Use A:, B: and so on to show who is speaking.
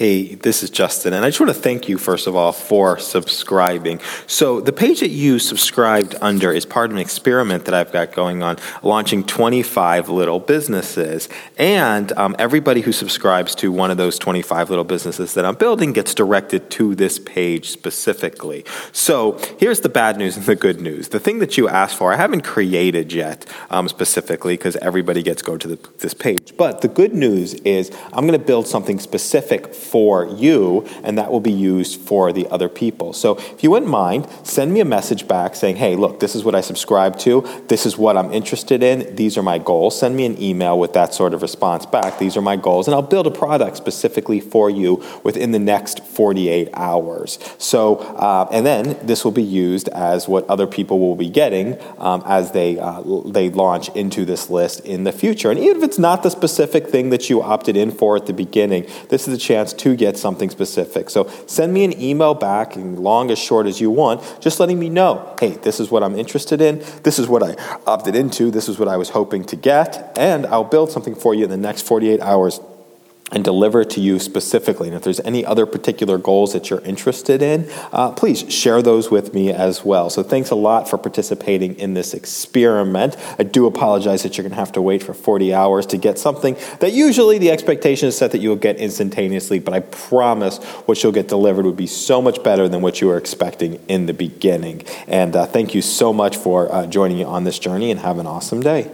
A: Hey, this is Justin, and I just want to thank you, first of all, for subscribing. So, the page that you subscribed under is part of an experiment that I've got going on, launching 25 little businesses. And um, everybody who subscribes to one of those 25 little businesses that I'm building gets directed to this page specifically. So, here's the bad news and the good news. The thing that you asked for, I haven't created yet um, specifically because everybody gets go to the, this page. But the good news is I'm going to build something specific for you, and that will be used for the other people. So if you wouldn't mind, send me a message back saying, hey, look, this is what I subscribe to, this is what I'm interested in, these are my goals. Send me an email with that sort of response back. These are my goals, and I'll build a product specifically for you within the next 48 hours. So, uh, and then this will be used as what other people will be getting um, as they uh, they launch into this list in the future. And even if it's not the specific thing that you opted in for at the beginning, this is a chance to get something specific. So send me an email back, long as short as you want, just letting me know hey, this is what I'm interested in, this is what I opted into, this is what I was hoping to get, and I'll build something for you in the next 48 hours and deliver to you specifically. And if there's any other particular goals that you're interested in, uh, please share those with me as well. So thanks a lot for participating in this experiment. I do apologize that you're going to have to wait for 40 hours to get something that usually the expectation is set that you will get instantaneously, but I promise what you'll get delivered would be so much better than what you were expecting in the beginning. And uh, thank you so much for uh, joining me on this journey and have an awesome day.